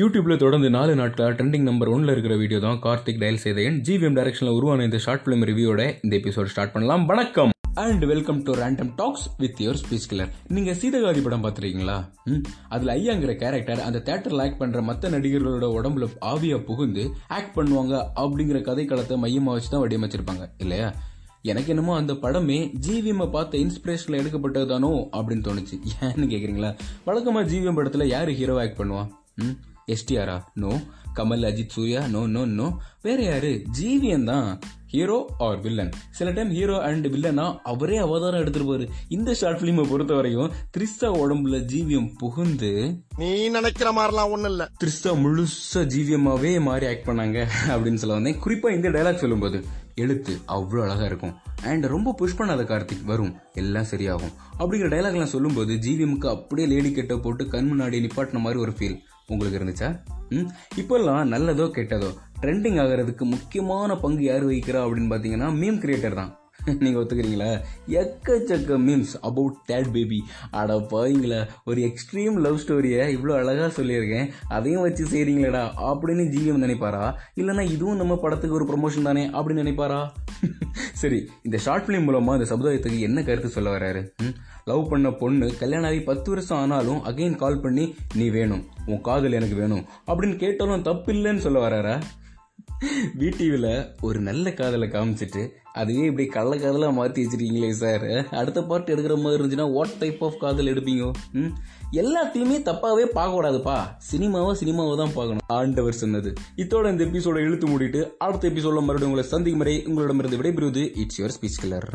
யூடியூப்ல தொடர்ந்து நாலு நாட்களாக ட்ரெண்டிங் நம்பர் ஒன்ல இருக்கிற வீடியோ தான் கார்த்திக் டயல் செய்த என் ஜிவிஎம் டைரக்ஷனில் உருவான இந்த ஷார்ட் ஃபிலிம் ரிவ்யூட இந்த எபிசோட் ஸ்டார்ட் பண்ணலாம். வணக்கம். And welcome to random talks with your speech clear நீங்க சீதகாதி படம் பார்த்துருக்கீங்களா? ம் அதுல ஐயாங்கிற கேரக்டர் அந்த தேட்டரில் ஆக்ட் பண்ற மற்ற நடிகர்களோட உடம்புல ஆவியா புகுந்து ஆக்ட் பண்ணுவாங்க அப்படிங்கிற கதைக்களத்தை மையமா வச்சு தான் வடிவமைச்சிருப்பாங்க இல்லையா? எனக்கு என்னமோ அந்த படமே ஜிவிஎம் பார்த்த இன்ஸ்பிரேஷன்ல எடுக்கப்பட்டதானோ அப்படின்னு தோணுச்சு. ஏன்னு கேக்குறீங்களா? வழக்கமா ஜிவிஎம் படத்துல யாரு ஹீரோ ஆக்ட் பண்ணுவா? ம் எஸ்டிஆரா no Kamal Ajith Suriya? No no no வேற யாரு? ஜிவிஎம் தான். ஹீரோ ஆர் வில்லன் சில டைம் ஹீரோ அண்ட் வில்லனா அவரே அவதாரம் எடுத்துருப்பாரு. இந்த ஷார்ட் பிலிமை பொறுத்த வரையும் த்ரிஷா உடம்புல ஜிவிஎம் புகுந்து நீ நினைக்கிற மாதிரிலாம் ஒண்ணும் இல்ல. த்ரிஷா முழுசா ஜிவிஎம்மாவே மாறி ஆக்ட் பண்ணாங்க அப்படின்னு சொல்ல வந்தேன். குறிப்பா இந்த டைலாக் சொல்லும்போது எழுத்து அவ்வளோ அழகா இருக்கும். அண்ட் ரொம்ப புஷ் பண்ணாத கார்த்திக் வரும். எல்லாம் சரியாகும். அப்படிங்கிற டைலாக்லாம் சொல்லும்போது ஜிவிஎம்க்கு அப்படியே லேடி கெட்ட போட்டு கண் முன்னாடி நிப்பாட்டின மாதிரி ஒரு ஃபீல் உங்களுக்கு இருந்துச்சா? ம்? இப்போல்லாம் நல்லதோ கெட்டதோ ட்ரெண்டிங் ஆகிறதுக்கு முக்கியமான பங்கு யார் வகிக்கிறா அப்படின்னு பார்த்தீங்கன்னா மீம் கிரியேட்டர் தான். நீங்கள் ஒத்துக்கிறீங்களா? எக்கச்சக்க மீம்ஸ் அபவுட் தேட் பேபி அட பாருங்களா ஒரு எக்ஸ்ட்ரீம் லவ் ஸ்டோரியை இவ்வளோ அழகாக சொல்லியிருக்கேன். அதையும் வச்சு செய்கிறீங்களேடா அப்படின்னு ஜிஎம் நினைப்பாரா? இல்லைன்னா இதுவும் நம்ம படத்துக்கு ஒரு ப்ரொமோஷன் தானே அப்படின்னு நினைப்பாரா? சரி இந்த ஷார்ட் ஃபிலிம் மூலமாக இந்த சமுதாயத்துக்கு என்ன கருத்து சொல்ல வர்றாரு? லவ் பண்ண பொண்ணு கல்யாணம் ஆகி பத்து வருஷம் ஆனாலும் அகைன் கால் பண்ணி நீ வேணும் உன் காதல் எனக்கு வேணும் அப்படின்னு கேட்டாலும் தப்பு இல்லைன்னு சொல்ல வர்றாரா? விடிவியில் ஒரு நல்ல காதலை காமிச்சிட்டு அதுவே இப்படி கள்ள காதலாக மாற்றி வச்சிருக்கீங்களே சார் அடுத்த பாட்டு எடுக்கிற மாதிரி இருந்துச்சுன்னா வாட் டைப் ஆஃப் காதல் எடுப்பீங்க? ம்? எல்லாத்தையுமே தப்பாகவே பார்க்கக்கூடாதுப்பா. சினிமாவை சினிமாவை தான் பார்க்கணும். ஆண்டவர் சொன்னது. இத்தோட இந்த எபிசோட இழுத்து மூடிட்டு அடுத்த எபிசோட மறுபடியும் உங்களை சந்திக்கும் வரை உங்களிடமிருந்து விடைபெறுவது இட்ஸ் யுவர் ஸ்பீச் கிளர்